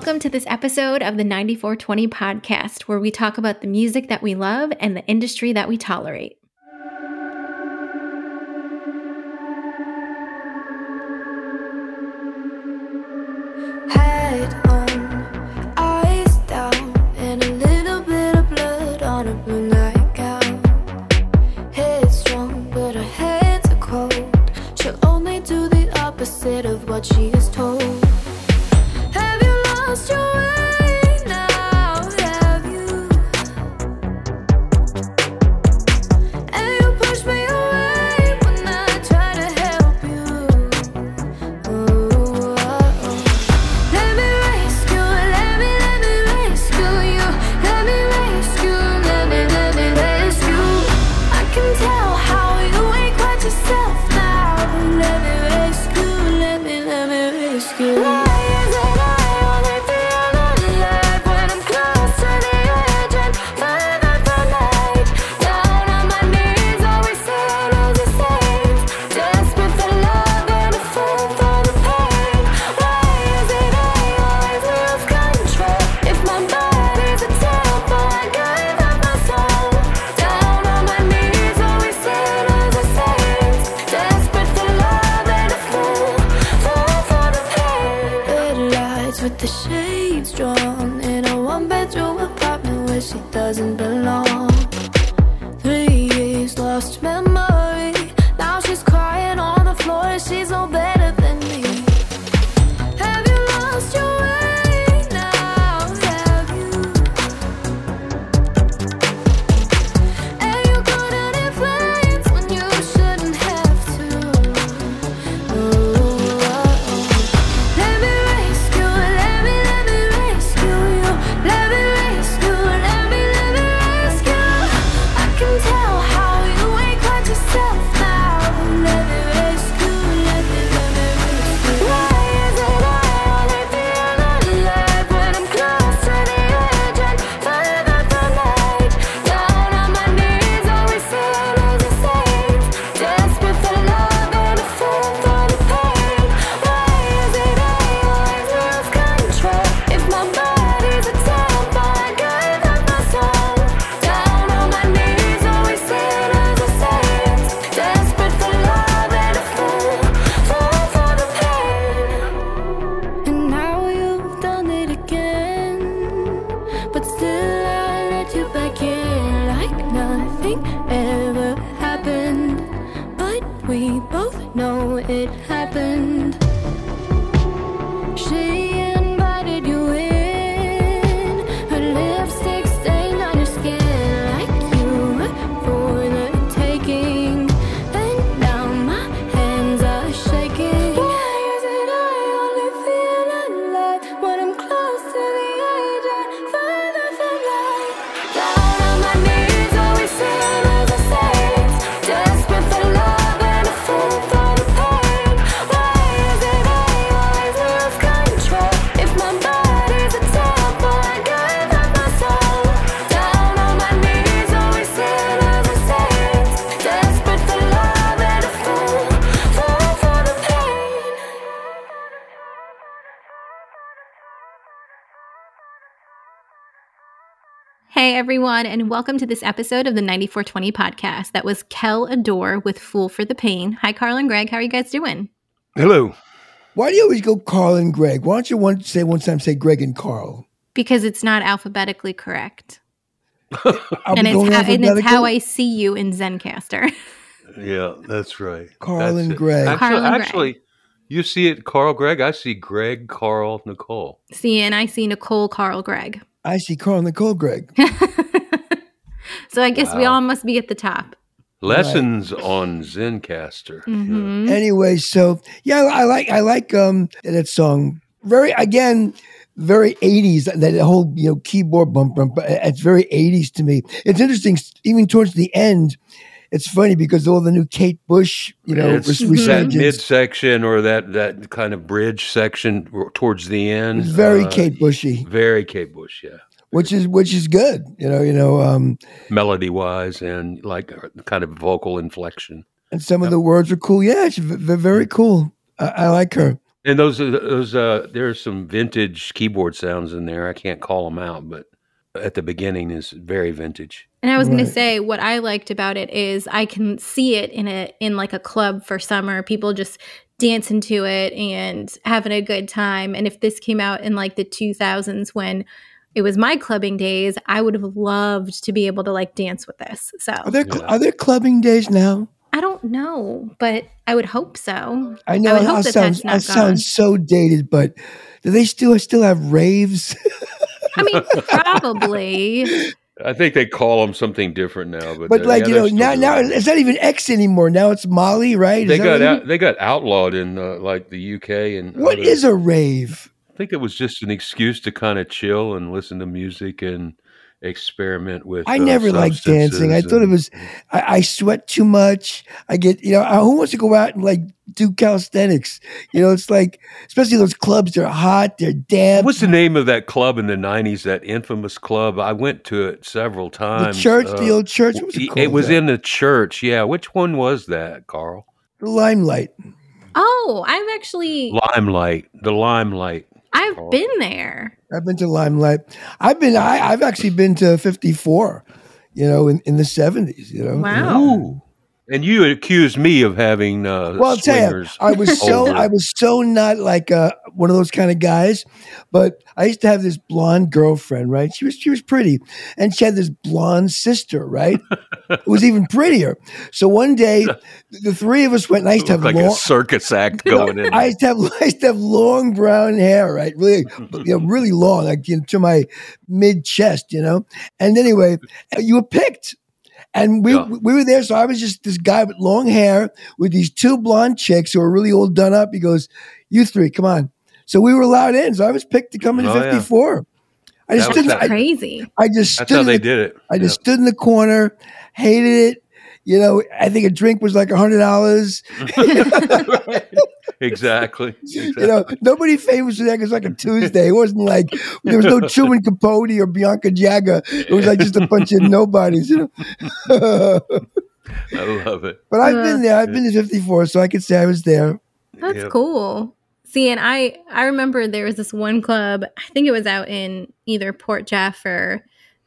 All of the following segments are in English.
Welcome to this episode of the 9420 podcast, where we talk about the music that we love and the industry that we tolerate. Head on, eyes down, and a Hey, everyone, and welcome to this episode of the 9420 podcast. That was Kel Adore with Fool for the Pain. Hi, Carl and Greg. How are you guys doing? Hello. Why do you always go Carl and Greg? Why don't you one say one time say Greg and Carl? Because it's not alphabetically correct. Are and it's, going how, and it's how I see you in Zencastr. Yeah, that's right. Carl That's and it. Greg. Actually, Carl and Greg. actually, you see it, Carl, Greg. I see Greg, Carl, Nicole. see, and I see Nicole, Carl, Greg. I see Carl and Nicole Greg. so I guess we all must be at the top. Lessons on Zencastr. Mhm. Anyway, so yeah, I like I like um that song. Very again, very 80s. That whole you know keyboard bump bump. It's very 80s to me. It's interesting, even towards the end. It's funny because all the new Kate Bush, you know, it's that midsection or that that kind of bridge section towards the end. It's very uh, Kate Bushy, Very Kate Bush, yeah. which is which is good. You know, you know, um, Melody wise and like uh, kind of vocal inflection. and some of the words are cool. Yeah, she's very cool. I, I like her. And those are those uh there's some vintage keyboard sounds in there. I can't call them out, but at the beginning is very vintage. And I was going to say what I liked about it is I can see it in a in like a club for summer, people just dancing to it and having a good time. And if this came out in like the 2000s when it was my clubbing days, I would have loved to be able to like dance with this. So Are there Yeah. are there clubbing days now? I don't know, but I would hope so. I know would it that sounds that's that not gone. sounds so dated, but do they still still have raves? I mean, probably. I think they call them something different now, but, but uh, like yeah, you know still now now doing it's not even X anymore. Now it's Molly, right? Is they got out, they got outlawed in uh, like the UK and what other- is a rave? I think it was just an excuse to kind of chill and listen to music and experiment with. I uh, never liked dancing. I thought it was I, I sweat too much. I get you know uh, who wants to go out and like do calisthenics? You know, it's like especially those clubs. They're hot. They're damp. What's the name of that club in the '90s? That infamous club. I went to it several times. the church? Uh, the old church? What was it, it, was Uh, in the church. Yeah, which one was that, Carl? the limelight. Oh, I've actually Limelight. The Limelight. I've Oh. been there. I've been to Limelight. I've been. I, I've actually been to 54. You know, in, in the 70s. You know. Wow. Ooh. And you accused me of having uh, Well, I'll tell you. I was so. I was so not like uh, one of those kind of guys, but I used to have this blonde girlfriend, right? She was she was pretty, and she had this blonde sister, right? it was even prettier. So one day, the three of us went. And I used to have like long. a circus act going in. I used to have I used to have long brown hair, right? Really, you know, really long, like you know, to my mid chest, you know. And anyway, you were picked, and we Yeah. we were there. So I was just this guy with long hair with these two blonde chicks who were really all done up. He goes, "You three, come on." So we were allowed in. So I was picked to come into Oh, yeah. fifty four. I just That stood. was in- I, Crazy. I just That's stood. how in they the, did it. I just stood in the corner, hated it. You know, I think a drink was like a hundred dollars. Yeah. exactly. you know, nobody famous for that. 'cause It was like a Tuesday. It wasn't like there was no Truman Capote or Bianca Jagger. It was like just a bunch of nobodies, you know. I love it. but I've Yeah. been there. I've been to 54, so I could say I was there. That's Yep. cool. See, and I I remember there was this one club. I think it was out in either Port Jeff or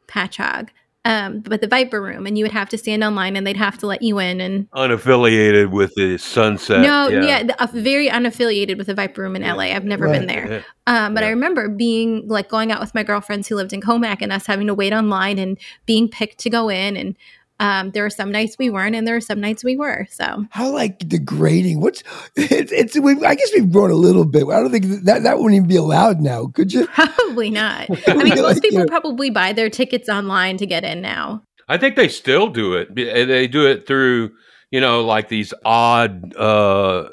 Patchogue, um, but the Viper Room, and you would have to stand online, and they'd have to let you in. And Unaffiliated with the Sunset. no, yeah, the, uh, very unaffiliated with the Viper Room in LA. I've never Right. been there. Yeah. Um, but I remember being like going out with my girlfriends who lived in Commack and us having to wait online and being picked to go in. And um, there were some nights we weren't, and there were some nights we were. So How like degrading? What's it's? it's we, I guess we've grown a little bit. I don't think that that wouldn't even be allowed now. Could you? probably not. I mean, Like, most people you probably buy their tickets online to get in now. I think they still do it. They do it through, you know, like these odd uh,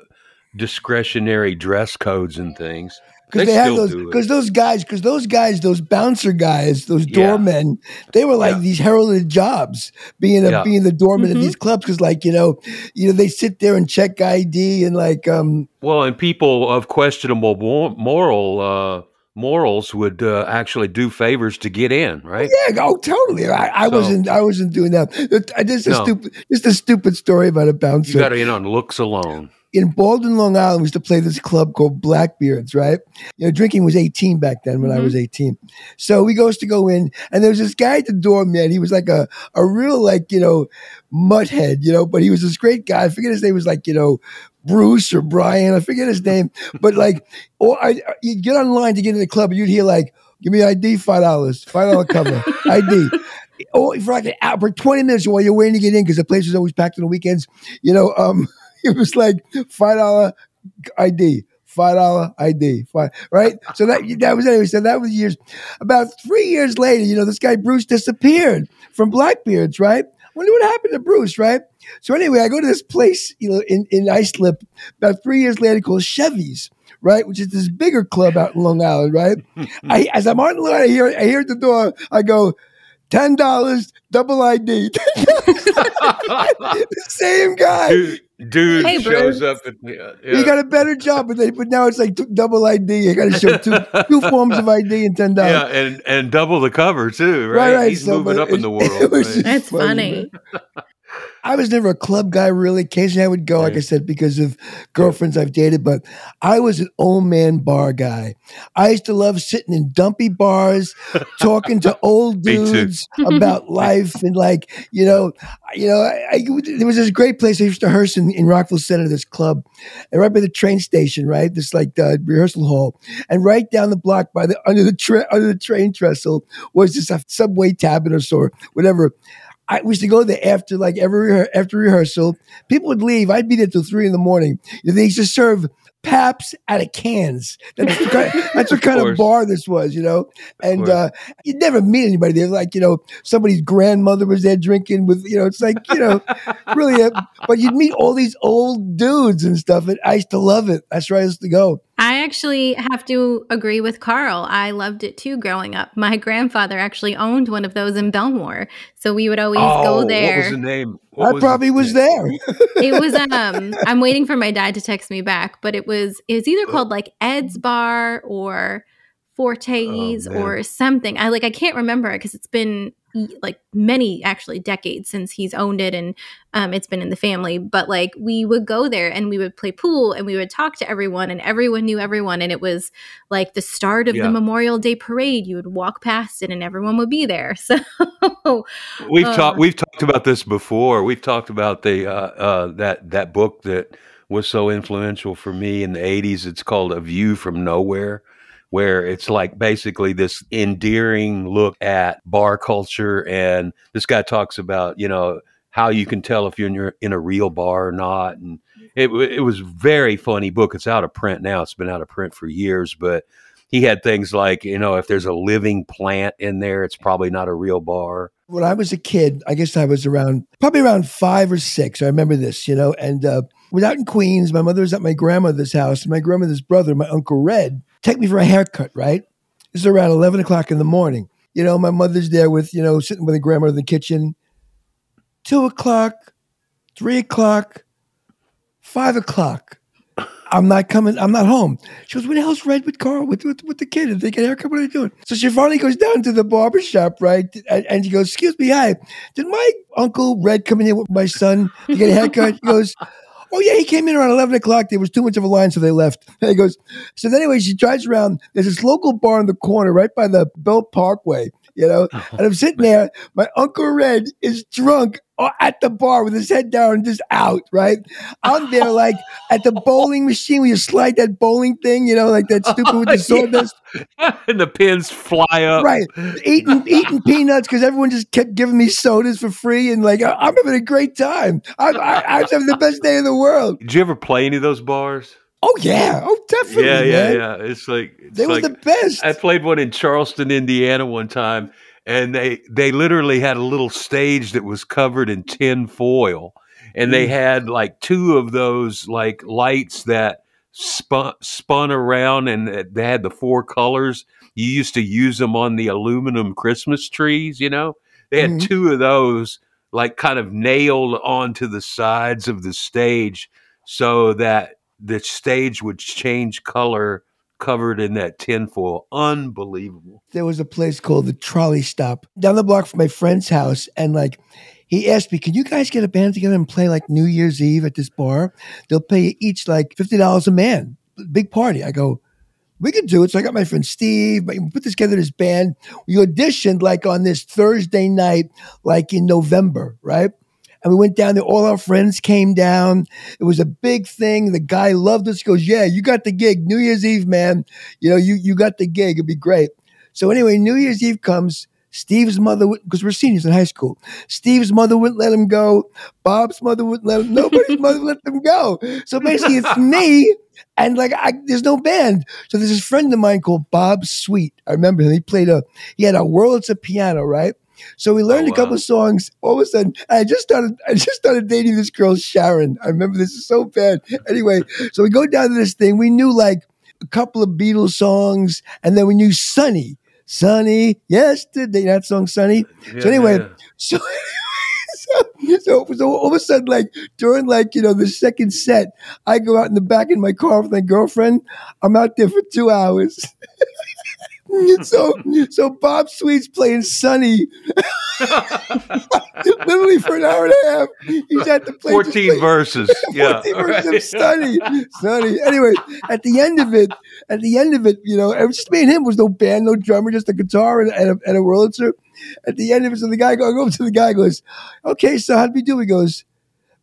discretionary dress codes and things. Because They they, have those, because those guys, because those guys, those bouncer guys, those Yeah. doormen, they were like Yeah. these heralded jobs, being a Yeah. being the doorman Mhm. of these clubs. Because like you know, you know they sit there and check ID and like um Well, and people of questionable moral uh, morals would uh, actually do favors to get in, right? yeah, oh totally. I, I So- wasn't I wasn't doing that. It- I just a No. stupid just a stupid story about a bouncer. You bouncer. got in on looks alone. In Baldwin, Long Island, we used to play this club called Blackbeards, right? You know, drinking was 18 back then when I Mhm. was 18. So we goes to go in, and there was this guy at the door, man. He was like a, a real, like, you know, mutthead, you know, but he was this great guy. I forget his name was like, you know, Bruce or Brian. I forget his name. But like, or I, you'd get online to get in the club, and you'd hear like, give me ID, $5, $5 cover, ID. Oh, for like an hour, for 20 minutes while you're waiting to get in, because the place was always packed on the weekends, you know, um, it was like five dollar ID, five dollar ID, five, right? So that that was anyway. So that was years. About three years later, you know, this guy Bruce disappeared from Blackbeards, right? Wonder what happened to Bruce, right? So anyway, I go to this place, you know, in in Islip. About three years later, called Chevy's. Right, which is this bigger club out in Long Island, right? I, as I'm on the line, I hear, I hear at the door, I go, ten dollars, double ID. the same guy. Dude, dude Hey, shows Bruce. up at the, uh, He yeah. got a better job, but they, but now it's like t- double ID. You got to show two two forms of ID and ten dollars. yeah, and and double the cover too, Right, right? right, He's so, moving up in the world. just- That's funny, funny. I was never a club guy really. Occasionally I would go, like I said, because of girlfriends I've dated, but I was an old man bar guy. I used to love sitting in dumpy bars, talking to old dudes about life and like, you know, you know, I, I, there was this great place I used to rehearse in, in Rockville Centre, this club, and right by the train station, right? This like uh, rehearsal hall. And right down the block by the under the tra- under the train trestle was this uh, subway tabernacle or whatever. I we used to go there after like every after rehearsal. People would leave. I'd be there till three in the morning. They used to serve Pabst out of cans. That's the kind, that's what kind of course. bar this was, you know. And uh, you'd never meet anybody there. Like you know, somebody's grandmother was there drinking with you know. It's like you know, really. A, but you'd meet all these old dudes and stuff. And I used to love it. That's where I used to go. I actually have to agree with Carl. I loved it too growing up. My grandfather actually owned one of those in Bellmore. So we would always oh, go what was there. the name? What I was probably the- was there. it was um I'm waiting for my dad to text me back, but it was it was either Oh. called like Ed's Bar or Forte's Oh, or something. I like I can't remember it because it's been y- like many actually decades since he's owned it and um it's been in the family. But like we would go there and we would play pool and we would talk to everyone and everyone knew everyone and it was like the start of Yeah. the Memorial Day parade. You would walk past it and everyone would be there. So We've Uh, talked. We've talked about this before. We've talked about the uh, uh, that that book that was so influential for me in the '80s. It's called A View from Nowhere, where it's like basically this endearing look at bar culture, and this guy talks about you know how you can tell if you're in, a real bar or not, and it it was very funny book. It's out of print now. It's been out of print for years, but he had things like you know if there's a living plant in there, it's probably not a real bar. when I was a kid, I guess I was around probably around five or six. I remember this, you know, and uh, was out in Queens. My mother was at my grandmother's house. My grandmother's brother, my uncle Red, take me for a haircut. Right, is around eleven o'clock in the morning. You know, my mother's there with you know sitting with my grandmother in the kitchen. Two o'clock, three o'clock, five o'clock. I'm not coming. I'm not home. She goes, "Where the hell's Red with Carl with, with with the kid? Did they get a haircut? What are they doing?" So she finally goes down to the barber shop, right? And, and she goes, "Excuse me, hi. Did my uncle Red come in here with my son to get a haircut?" He goes, "Oh yeah, he came in around eleven o'clock. There was too much of a line, so they left." And he goes, "So anyway, she drives around. There's this local bar in the corner, right by the Belt Parkway." You know, oh, and I'm sitting there. My uncle Red is drunk at the bar with his head down and just out. Right, I'm there like at the bowling machine where you slide that bowling thing. You know, like that stupid with the sawdust. and the pins fly up. Right, eating eating peanuts because everyone just kept giving me sodas for free, and like I- I'm having a great time. I, I, I was having the best day in the world. Did you ever play any of those bars? Oh yeah, oh definitely. yeah, yeah, man. yeah. It's like it's They were like the best. I played one in Charlestown, Indiana, one time, and they they literally had a little stage that was covered in tin foil, and they Mm. had like two of those like lights that spun spun around, and they had the four colors. You used to use them on the aluminum Christmas trees, you know. They had Mhm. two of those like kind of nailed onto the sides of the stage so that the stage would change color covered in that tinfoil. Unbelievable. there was a place called the Trolley Stop down the block from my friend's house, and like he asked me, "Can you guys get a band together and play like New Year's Eve at this bar? They'll pay you each like fifty dollars a man, big party." I go. We could do it. So I got my friend Steve. We put this together this band. We auditioned like on this Thursday night, like in November, right? And we went down there. All our friends came down. It was a big thing. The guy loved us. He goes, "Yeah, you got the gig. New Year's Eve, man. You know, you you got the gig. It'd be great." So anyway, New Year's Eve comes. Steve's mother, because we're seniors in high school. Steve's mother wouldn't let him go. Bob's mother wouldn't let him. Nobody's mother let them go. So basically, it's me and like I, there's no band. So there's this friend of mine called Bob Sweet. I remember him. He played a he had a world's Wurlitzer piano, right? So we learned Oh, a couple of songs. All of a sudden, I just started. I just started dating this girl Sharon. I remember this is so bad. Anyway, so we go down to this thing. We knew like a couple of Beatles songs, and then we knew Sunny, Sunny yesterday. That song, Sunny. Yeah, So anyway, yeah. So, so, so, so all of a sudden, like during like you know the second set, I go out in the back in my car with my girlfriend. I'm out there for two hours. so so Bob Sweet's playing Sunny literally for an hour and a half. He's at the place. 14 verses. Yeah. 14 verses right. of Sunny. Sunny. Anyway, at the end of it, at the end of it, you know, it was just me and him was no band, no drummer, just a guitar and, and, a, and a Wurlitzer. At the end of it, so the guy go, I go up to the guy, goes, Okay, so how'd we do? He goes,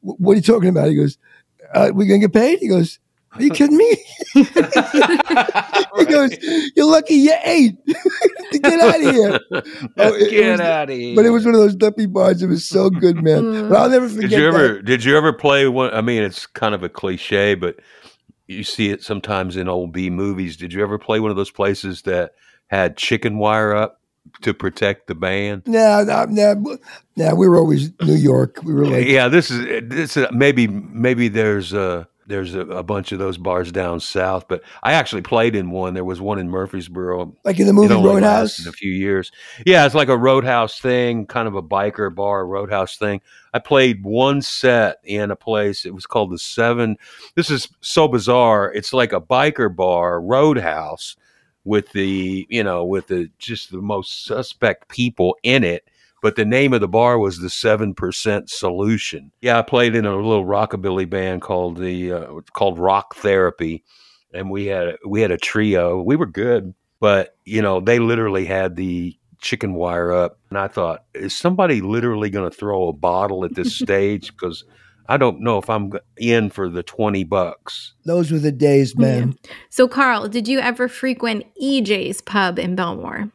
What are you talking about? He goes, uh, We gonna get paid? He goes, Are you kidding me? he goes, You're lucky you ate. get out of here. Oh, it- it Get was- out of here. But it was one of those dumpy bars. It was so good, man. Mm. But I'll never forget Did you that. ever did you ever play one I mean it's kind of a cliche but you see it sometimes in old B movies. Did you ever play one of those places that had chicken wire up to protect the band? No, no, no, no. We were always New York. We were like, yeah, this is this is maybe maybe there's a there's a, a bunch of those bars down south, but I actually played in one. There was one in Murfreesboro. like in the movie Roadhouse. lasted a few years. Yeah, it's like a roadhouse thing, kind of a biker bar roadhouse thing. I played one set in a place. It was called the Seven. This is so bizarre. It's like a biker bar roadhouse with the you know with the just the most suspect people in it. But the name of the bar was the Seven Percent Solution. Yeah, I played in a little rockabilly band called the uh, called Rock Therapy, and we had we had a trio. We were good but you know they literally had the chicken wire up and i thought is somebody literally going to throw a bottle at this stage because i don't know if i'm in for the 20 bucks Those were the days, man. So, Carl, did you ever frequent EJ's pub in Bellmore?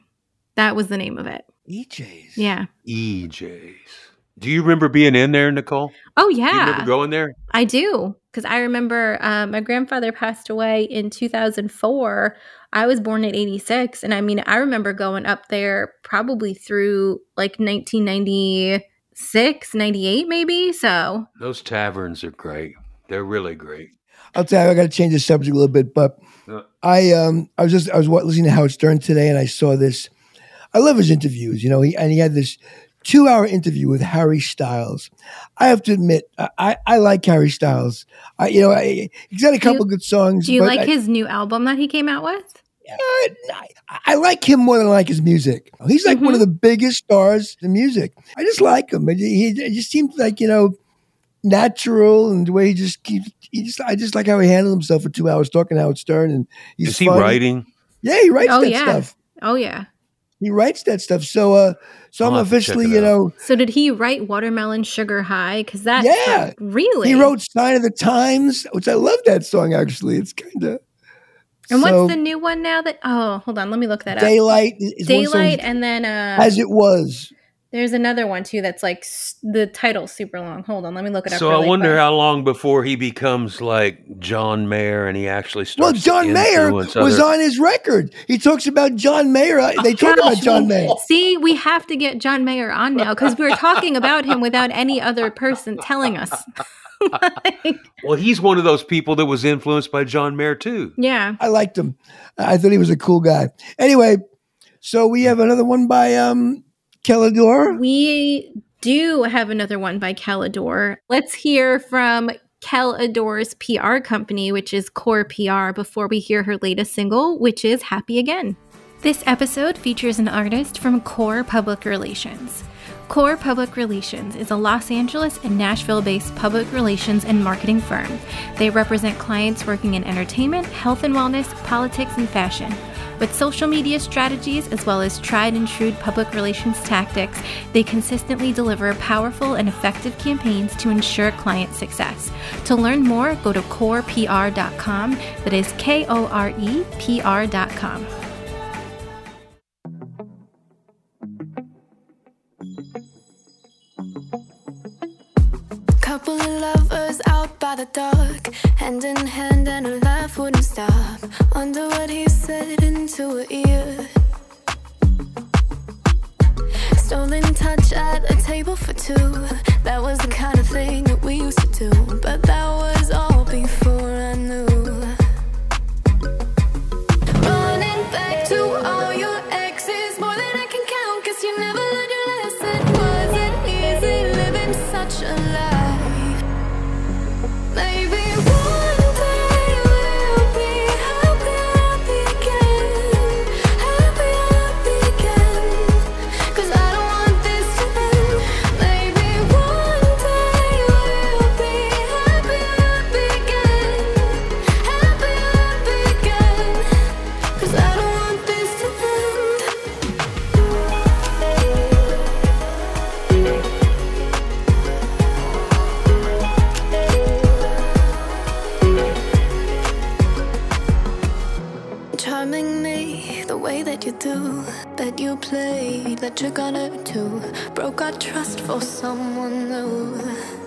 That was the name of it. EJ's. Yeah. ej's do you remember being in there nicole Oh, do you remember yeah. going there I do. Because I remember uh, my grandfather passed away in 2004. I was born in 86. And I mean, I remember going up there probably through like 1996, 98, maybe. So, those taverns are great they're really great I'll tell you, I got to change the subject a little bit, but Uh. I um I was just I was listening to Howard Stern today, and I saw this. I love his interviews, you know. He and he had this two hour interview with Harry Styles. I have to admit, I I, I like Harry Styles. I you know I, he's got a couple good songs. do you but like I, his new album that he came out with? Uh, I, I like him more than I like his music. He's like one of the biggest stars in music. I just like him. He, he it just seems like you know natural and the way he just keeps. He just I just like how he handled himself for two hours talking to Howard Stern and he's is he funny. writing Yeah, he writes Oh, that yeah. stuff. Oh, yeah. He writes that stuff. So uh, so I'll I'm have to check officially you know So, did he write Watermelon Sugar High? Because that, Yeah. really. he wrote Sign of the Times, which I love that song actually. It's kind of And so, what's the new one now that, oh, hold on. Let me look that up. Daylight is is one Daylight. And then uh, as it was. There's another one too that's like the title super long. Hold on. Let me look it up. so i wonder quick. how long before he becomes like john mayer and he actually starts Well, to John Mayer was other- on his record. He talks about John Mayer. Uh, They talk about John Mayer. See, we have to get John Mayer on now because we're talking about him without any other person telling us. Like, Well, he's one of those people that was influenced by John Mayer too. yeah. I liked him. I thought he was a cool guy. Anyway, so we have another one by um Kellador. We do have another one by Calador. Let's hear from Calador's PR company, which is Kore PR, before we hear her latest single, which is Happy Again. This episode features an artist from Kore Public Relations. Kore Public Relations is a Los Angeles and Nashville based public relations and marketing firm. They represent clients working in entertainment, health and wellness, politics, and fashion. With social media strategies as well as tried and true public relations tactics, they consistently deliver powerful and effective campaigns to ensure client success. To learn more, go to korepr.com. That is K O R E P R.com. Couple of lovers out by the hand in hand, and a laugh wouldn't stop. Wonder what he said into her ear. Stolen touch at a table for two. That was the kind of thing that we used to do, but that was all before that you're gonna do. Broke our trust for someone new.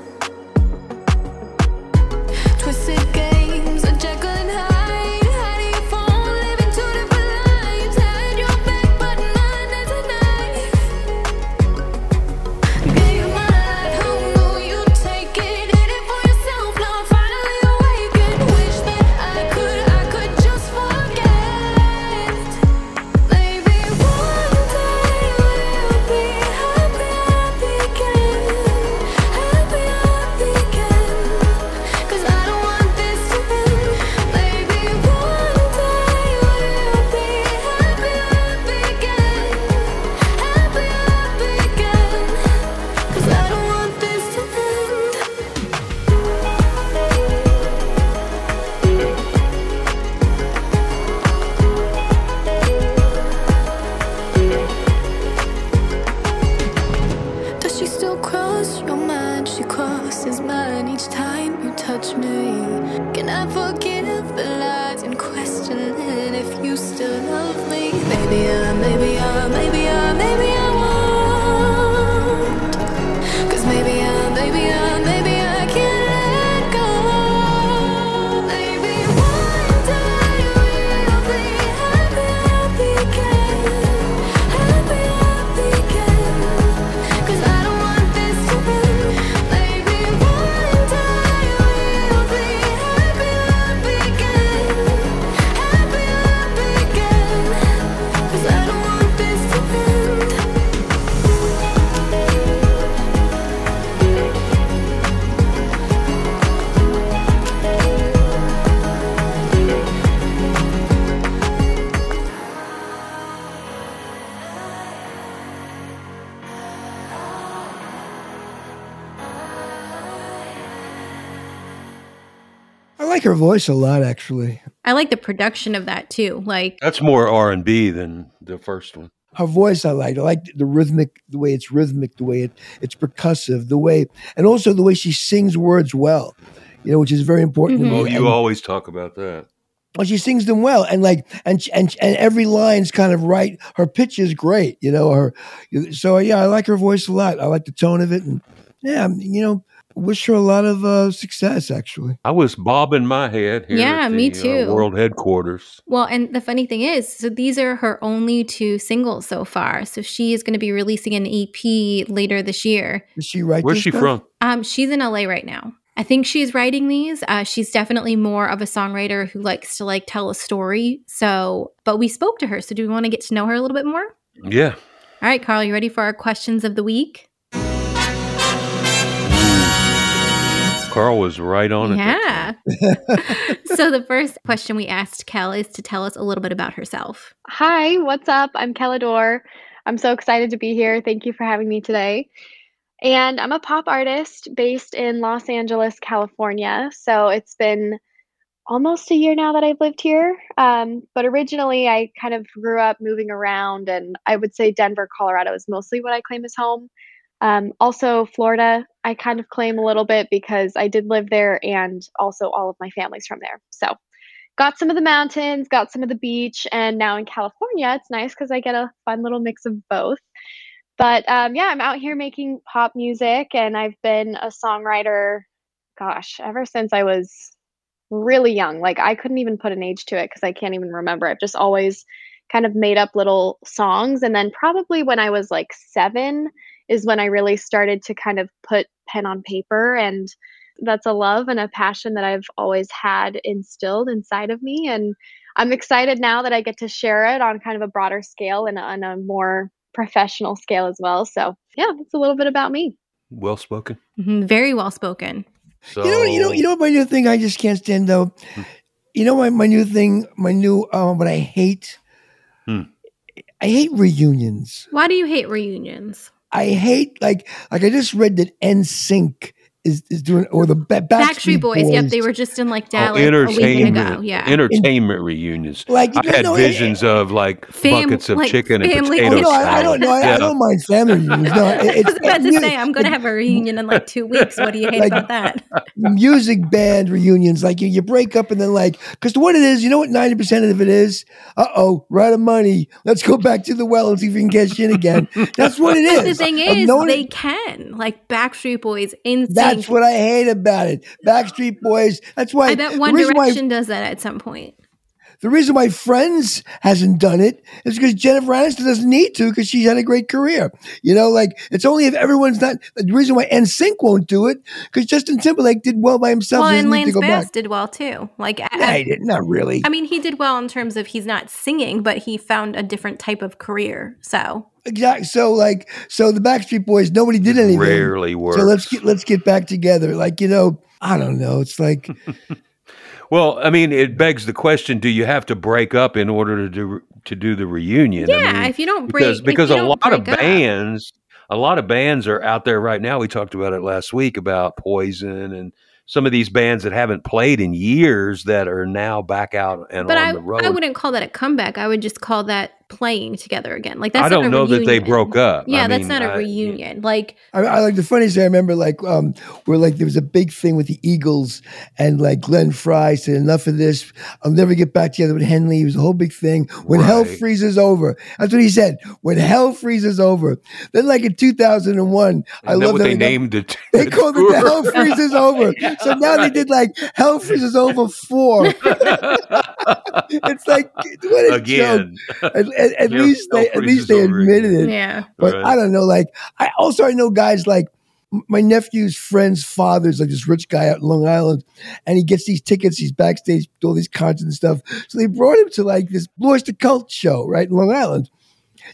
Like her voice a lot, actually. I like the production of that too. Like, That's more R and B than the first one. Her voice, I like. I like the rhythmic, the way it's rhythmic, the way it, it's percussive, the way, and also the way she sings words well. You know, which is very important. to mm-hmm. me. Oh, you And- always talk about that. well, she sings them well, and like, and and and every line's kind of right. Her pitch is great. You know, her. So yeah, I like her voice a lot. I like the tone of it, and yeah, you know, wish her a lot of uh, success. Actually, I was bobbing my head. Here Yeah, at me the, uh, too. world headquarters. well, and the funny thing is, so these are her only two singles so far. So she is going to be releasing an EP later this year. Is she write? Where's she stuff? from? Um, she's in LA right now. I think she's writing these. Uh, she's definitely more of a songwriter who likes to like tell a story. So, but we spoke to her. So, do we want to get to know her a little bit more? Yeah. All right, Carl, you ready for our questions of the week? Carl was right on it. Yeah. so, the first question we asked Kel is to tell us a little bit about herself. Hi, what's up? I'm Kellador. I'm so excited to be here. Thank you for having me today. And I'm a pop artist based in Los Angeles, California. So it's been almost a year now that I've lived here. Um, but originally, I kind of grew up moving around, and I would say Denver, Colorado is mostly what I claim as home. Um, also, Florida, I kind of claim a little bit because I did live there, and also all of my family's from there. So got some of the mountains, got some of the beach, and now in California, it's nice because I get a fun little mix of both. But um, yeah, I'm out here making pop music, and I've been a songwriter, gosh, ever since I was really young. Like, I couldn't even put an age to it because I can't even remember. I've just always kind of made up little songs. And then, probably when I was like seven, is when I really started to kind of put pen on paper and that's a love and a passion that I've always had instilled inside of me. And I'm excited now that I get to share it on kind of a broader scale and on a more professional scale as well. So, yeah, that's a little bit about me. Well spoken. Mhm, Very well spoken. So You know, you know, you know my new thing I just can't stand though. Hmm. You know my, my new thing, my new um what I hate. Hmm. I hate reunions. Why do you hate reunions? I hate like like I just read that NSYNC is, is doing, or the ba- Backstreet Boys. Yep, they were just in like Oh, Dallas a week entertainment, ago. Yeah. entertainment reunions. Like, I no, had no, it- visions of like Fam- buckets of like chicken and family potato Oh, no, I, I don't know. I, I don't mind family reunions. No, it- I was about to it's say I'm going to have a reunion in like two weeks. What do you hate Like- about that? music band reunions. Like you, you break up and then like, because what it is, you know what ninety percent of it is? Uh oh, we're of money. Let's go back to the well and see if we can cash in again. That's what it is. But the thing is, known it- they can like Backstreet Boys, in That's what I hate about it. Backstreet Boys. That's why I bet One reason why- Direction does that at some point. The reason why Friends hasn't done it is because Jennifer Aniston doesn't need to because she's had a great career. You know, like it's only if everyone's not. The reason why NSYNC won't do it because Justin Timberlake did well by himself. Well, and doesn't need to Lance Bass back. did well too. Like, I- Yeah, he did not really. I mean, he did well in terms of he's not singing, but he found a different type of career. So Exactly. So like, so the Backstreet Boys, nobody did anything. Rarely works. So let's get let's get back together. Like you know, I don't know. It's like Well, I mean, it begs the question: Do you have to break up in order to do to do the reunion? I yeah, mean, if you don't break, because because a lot of break up- bands, a lot of bands are out there right now. We talked about it last week about Poison and some of these bands that haven't played in years that are now back out and But on I, the road. I wouldn't call that a comeback. I would just call that playing together again. Like that's I not don't a know that they reunion. broke up. Yeah, I that's mean, not a I- reunion. Like I, I like the funniest. thing I remember like um where like there was a big thing with the Eagles and like Glenn Frey said enough of this. I'll never get back together with Henley. It was a whole big thing. When hell freezes over, that's what he said. When hell freezes over. Then like in two thousand and one, I love what that they got- named it. They called it the Hell Freezes Over. So now they did like Hell Freezes Over four. it's like what a joke. again. At, at- at Yeah, least they at least they Over admitted it. yeah, But Right. I don't know. Like I also I know guys like my nephew's friend's father's like this rich guy out in Long Island, and he gets these tickets. He's backstage, to all these concerts and stuff. So they brought him to like this Blue Oyster Cult show right in Long Island.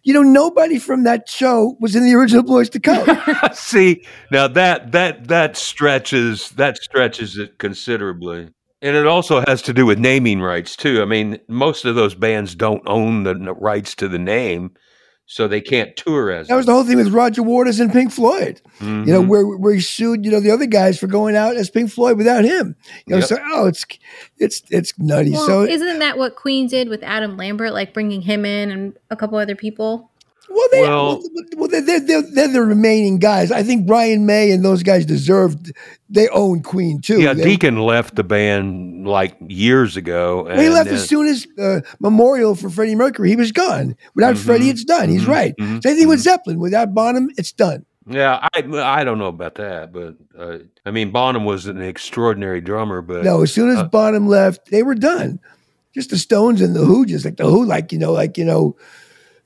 You know, nobody from that show was in the original Blue Oyster Cult. See, now that that that stretches that stretches it considerably. And it also has to do with naming rights too. I mean, most of those bands don't own the rights to the name, so they can't tour as that was the whole thing with Roger Waters and Pink Floyd. them. You know, Mhm. where where he sued you know the other guys for going out as Pink Floyd without him. You know, Yep. so oh, it's it's it's nutty. well, so isn't that what Queen did with Adam Lambert, like bringing him in and a couple other people? Well, they, Well- well, they're, they're, they're, the remaining guys. I think Brian May and those guys deserved. They own Queen too. yeah, They- Deacon left the band like years ago. well, he left then- as soon as uh, Memorial for Freddie Mercury. He was gone. Without Mhm, Freddie, it's done. He's mhm, right. mhm, Same thing with mhm. Zeppelin. Without Bonham, it's done. Yeah, I I don't know about that, but uh, I mean Bonham was an extraordinary drummer, but No, as soon as uh, Bonham left, they were done. Just the Stones and the Who, just like the Who, like you know, like you know.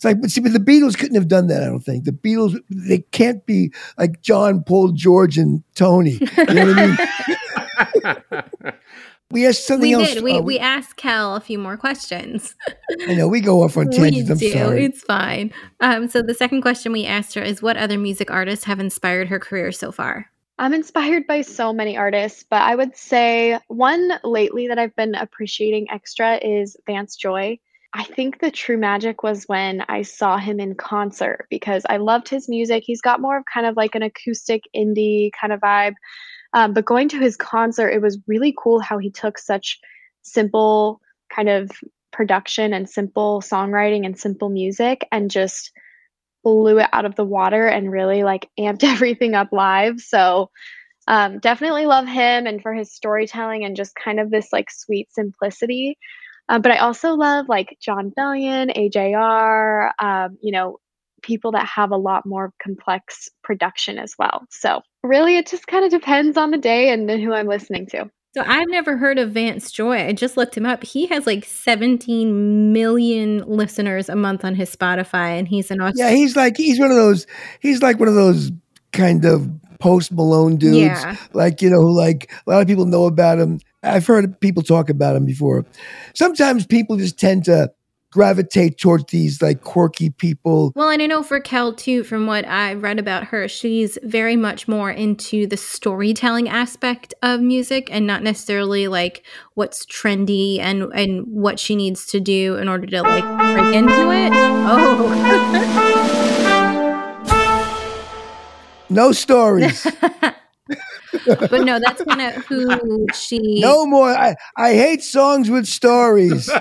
It's like, but see, but the Beatles couldn't have done that. I don't think the Beatles they can't be like John, Paul, George, and Tony. You know what I mean? We asked something We else. did. We, uh, we asked Cal a few more questions. I know we go off on we tangents. I'm do. sorry. It's fine. Um, so the second question we asked her is, "What other music artists have inspired her career so far?" I'm inspired by so many artists, but I would say one lately that I've been appreciating extra is Vance Joy. I think the true magic was when I saw him in concert because I loved his music. He's got more of kind of like an acoustic indie kind of vibe. Um, but going to his concert, it was really cool how he took such simple kind of production and simple songwriting and simple music and just blew it out of the water and really like amped everything up live. So um, definitely love him and for his storytelling and just kind of this like sweet simplicity. Um, but I also love like Jon Bellion, AJR, um, you know, people that have a lot more complex production as well. So really, it just kind of depends on the day and who I'm listening to. So I've never heard of Vance Joy. I just looked him up. He has like 17 million listeners a month on his Spotify, and he's an Yeah, he's like he's one of those. He's like one of those kind of post Malone dudes. Yeah. Like you know, like a lot of people know about him. I've heard people talk about him before. Sometimes people just tend to gravitate towards these like quirky people. Well, and I know for Kel too, from what I read about her, she's very much more into the storytelling aspect of music and not necessarily like what's trendy and and what she needs to do in order to like break into it. Oh. No stories. but no, that's kind of who she. No more. I, I hate songs with stories.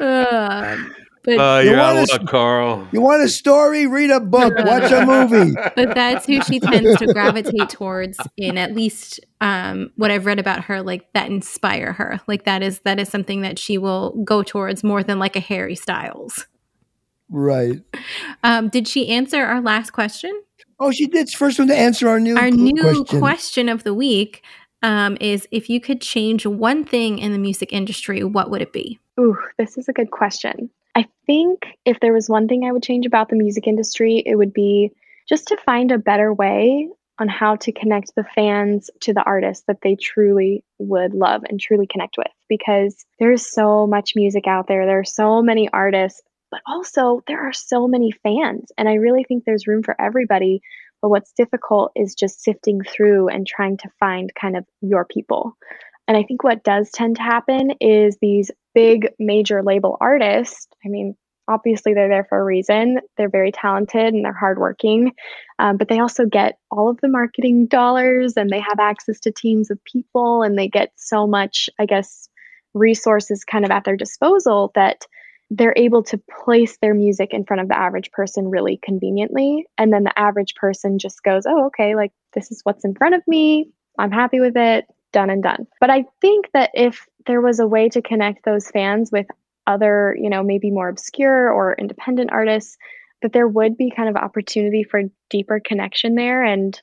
Uh, but Uh, You you're out wanna of luck, Carl. You want a story? Read a book. Watch a movie. but that's who she tends to gravitate towards in at least um, what I've read about her, like that inspire her. Like that is that is something that she will go towards more than like a Harry Styles. Right. Um, did she answer our last question? Oh, she did. First one to answer our new Our new question. question. of the week um, is if you could change one thing in the music industry, what would it be? Ooh, this is a good question. I think if there was one thing I would change about the music industry, it would be just to find a better way on how to connect the fans to the artists that they truly would love and truly connect with. Because there's so much music out there, there are so many artists, but also there are so many fans. And I really think there's room for everybody. But what's difficult is just sifting through and trying to find kind of your people. And I think what does tend to happen is these big major label artists, I mean, obviously they're there for a reason. They're very talented and they're hardworking, um, but they also get all of the marketing dollars and they have access to teams of people and they get so much, I guess, resources kind of at their disposal that they're able to place their music in front of the average person really conveniently. And then the average person just goes, oh, okay, like this is what's in front of me. I'm happy with it, done and done. But I think that if there was a way to connect those fans with other, you know, maybe more obscure or independent artists, that there would be kind of opportunity for deeper connection there. And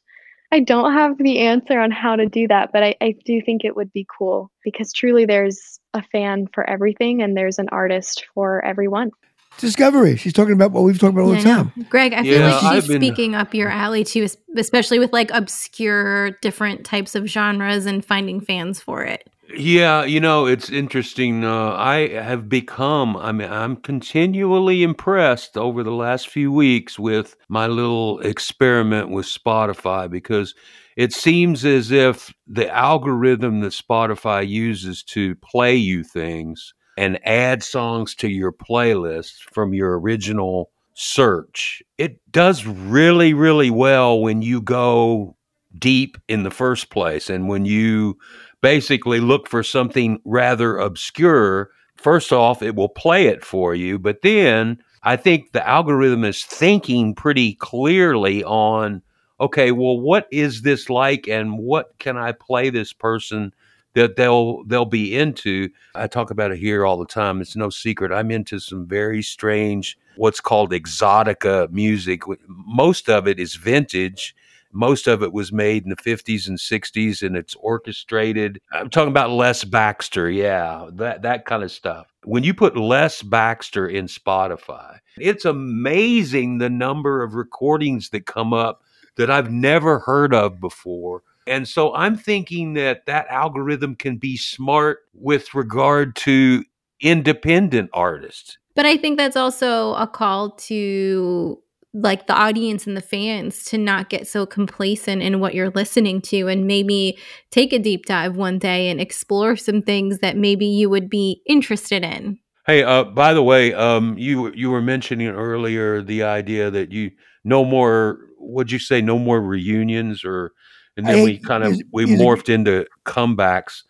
I don't have the answer on how to do that, but I, I do think it would be cool because truly there's a fan for everything and there's an artist for everyone. Discovery. She's talking about what we've talked about all the Yeah, I time. Greg, I feel Yeah, like I've she's been- speaking up your alley too, especially with like obscure different types of genres and finding fans for it. Yeah, you know, it's interesting. Uh, I have become, I mean, I'm continually impressed over the last few weeks with my little experiment with Spotify because it seems as if the algorithm that Spotify uses to play you things and add songs to your playlist from your original search, it does really, really well when you go deep in the first place and when you basically look for something rather obscure, first off, it will play it for you. But then I think the algorithm is thinking pretty clearly on, okay, well, what is this like and what can I play this person that they'll they'll be into? I talk about it here all the time. It's no secret. I'm into some very strange what's called exotica music. Most of it is vintage most of it was made in the 50s and 60s and it's orchestrated. I'm talking about Les Baxter, yeah, that that kind of stuff. When you put Les Baxter in Spotify, it's amazing the number of recordings that come up that I've never heard of before. And so I'm thinking that that algorithm can be smart with regard to independent artists. But I think that's also a call to like the audience and the fans to not get so complacent in what you're listening to and maybe take a deep dive one day and explore some things that maybe you would be interested in. Hey, uh, by the way, um, you you were mentioning earlier the idea that you no more. Would you say no more reunions, or and I then we kind of we music- morphed into comebacks.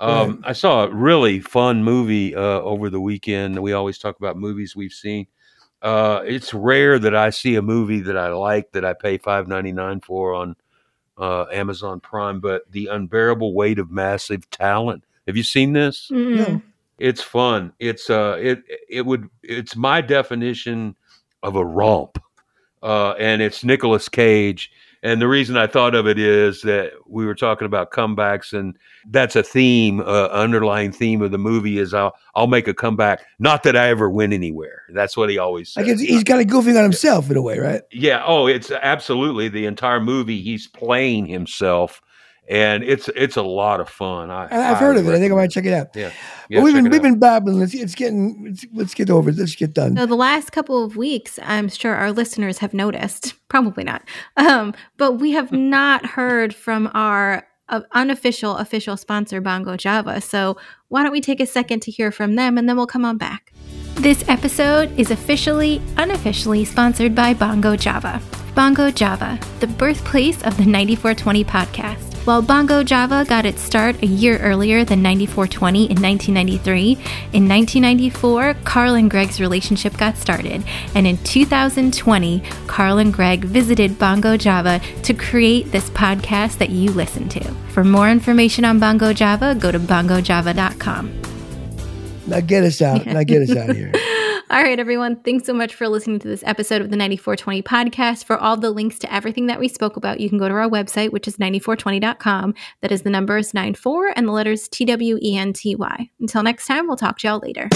Um, I saw a really fun movie uh, over the weekend. We always talk about movies we've seen. Uh, it's rare that I see a movie that I like that I pay five ninety nine for on uh, Amazon Prime. But the unbearable weight of massive talent. Have you seen this? No. It's fun. It's uh it it would it's my definition of a romp. Uh and it's Nicolas Cage. And the reason I thought of it is that we were talking about comebacks and that's a theme, uh, underlying theme of the movie is I'll I'll make a comeback. Not that I ever went anywhere. That's what he always Like says. it's, he's kind of goofing on himself in a way, right? Yeah. Oh, it's absolutely the entire movie. He's playing himself, and it's it's a lot of fun. I, I, I've heard of it. I think I might check it out. Yeah. but we've been we've out. been babbling. Let's it's getting let's, let's get over. it. Let's get done. So the last couple of weeks, I'm sure our listeners have noticed, probably not, um, but we have not heard from our uh, unofficial official sponsor, Bongo Java. So why don't we take a second to hear from them, and then we'll come on back. This episode is officially, unofficially sponsored by Bongo Java. Bongo Java, the birthplace of the 9420 podcast. While Bongo Java got its start a year earlier than 9420 in 1993, in 1994, Carl and Greg's relationship got started, and in 2020, Carl and Greg visited Bongo Java to create this podcast that you listen to. For more information on Bongo Java, go to bongojava.com. Now get us out. Now get us out of here. All right, everyone. Thanks so much for listening to this episode of the 9420 podcast. For all the links to everything that we spoke about, you can go to our website, which is 9420.com. That is the numbers 94 and the letters T W E N T Y. Until next time, we'll talk to y'all later.